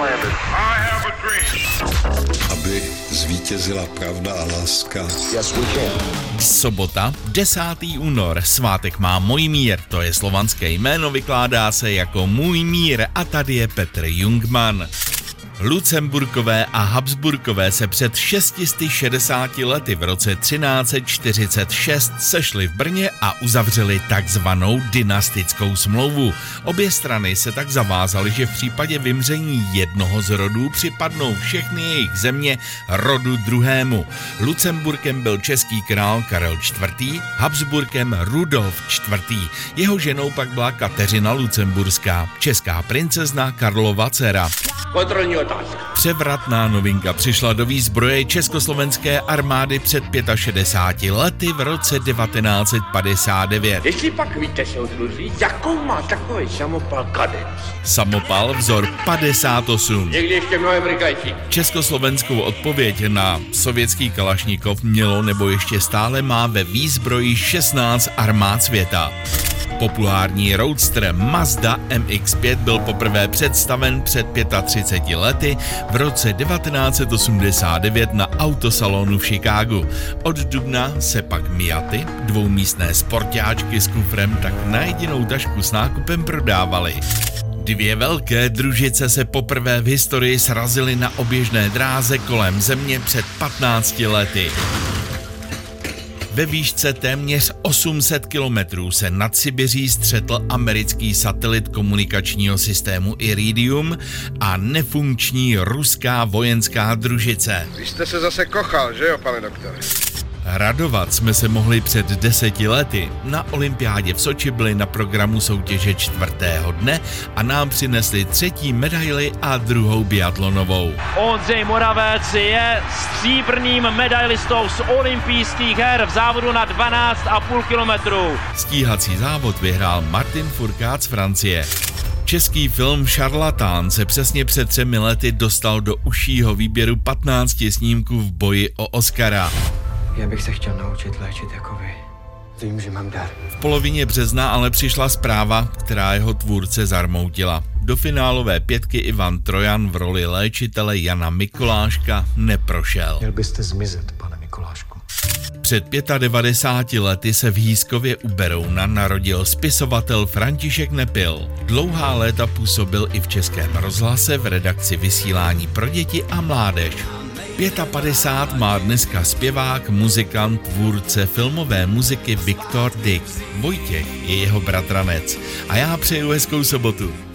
landed. I have a dream. aby zvítězila pravda a láska. Yes, we can. Sobota, 10. únor, svátek má můj mír, to je slovanské jméno, vykládá se jako můj mír a tady je Petr Jungman. Lucemburkové a Habsburkové se před 660 lety v roce 1346 sešli v Brně a uzavřeli takzvanou dynastickou smlouvu. Obě strany se tak zavázaly, že v případě vymření jednoho z rodů připadnou všechny jejich země rodu druhému. Lucemburkem byl český král Karel IV., Habsburkem Rudolf IV. Jeho ženou pak byla Kateřina Lucemburská, česká princezna Karlova dcera. Kontrolní otázka. Převratná novinka přišla do výzbroje československé armády před 65 lety v roce 1959. Jestli pak víte, soudruzi, jakou má takový samopal kadec? Samopal vzor 58. Někdy ještě mnohem rychlejší. Československou odpověď na sovětský Kalašnikov mělo nebo ještě stále má ve výzbroji 16 armád světa. Populární roadster Mazda MX-5 byl poprvé představen před 35 lety v roce 1989 na autosalonu v Chicagu. Od dubna se pak Miaty, dvoumístné sportáčky s kufrem, tak na jedinou tašku s nákupem prodávaly. Dvě velké družice se poprvé v historii srazily na oběžné dráze kolem země před 15 lety. Ve výšce téměř 800 kilometrů se nad Sibiří střetl americký satelit komunikačního systému Iridium a nefunkční ruská vojenská družice. Vy jste se zase kochal, že jo, pane doktore? Radovat jsme se mohli před deseti lety. Na olympiádě v Soči byli na programu soutěže čtvrtého dne a nám přinesli třetí medaili a druhou biatlonovou. Ondřej Moravec je stříbrným medailistou z olympijských her v závodu na 12,5 kilometrů. Stíhací závod vyhrál Martin Furkát z Francie. Český film Šarlatán se přesně před třemi lety dostal do užšího výběru 15 snímků v boji o Oscara. Já bych se chtěl naučit léčit jako vy. Vím, že mám dar. V polovině března ale přišla zpráva, která jeho tvůrce zarmoutila. Do finálové pětky Ivan Trojan v roli léčitele Jana Mikoláška neprošel. Měl byste zmizet, pane Mikulášku. Před 95 lety se v Hýskově u Berouna narodil spisovatel František Nepil. Dlouhá léta působil i v Českém rozhlase v redakci vysílání pro děti a mládež. 55 má dneska zpěvák, muzikant, tvůrce filmové muziky Viktor Dick. Vojtěch je jeho bratranec a já přeju hezkou sobotu.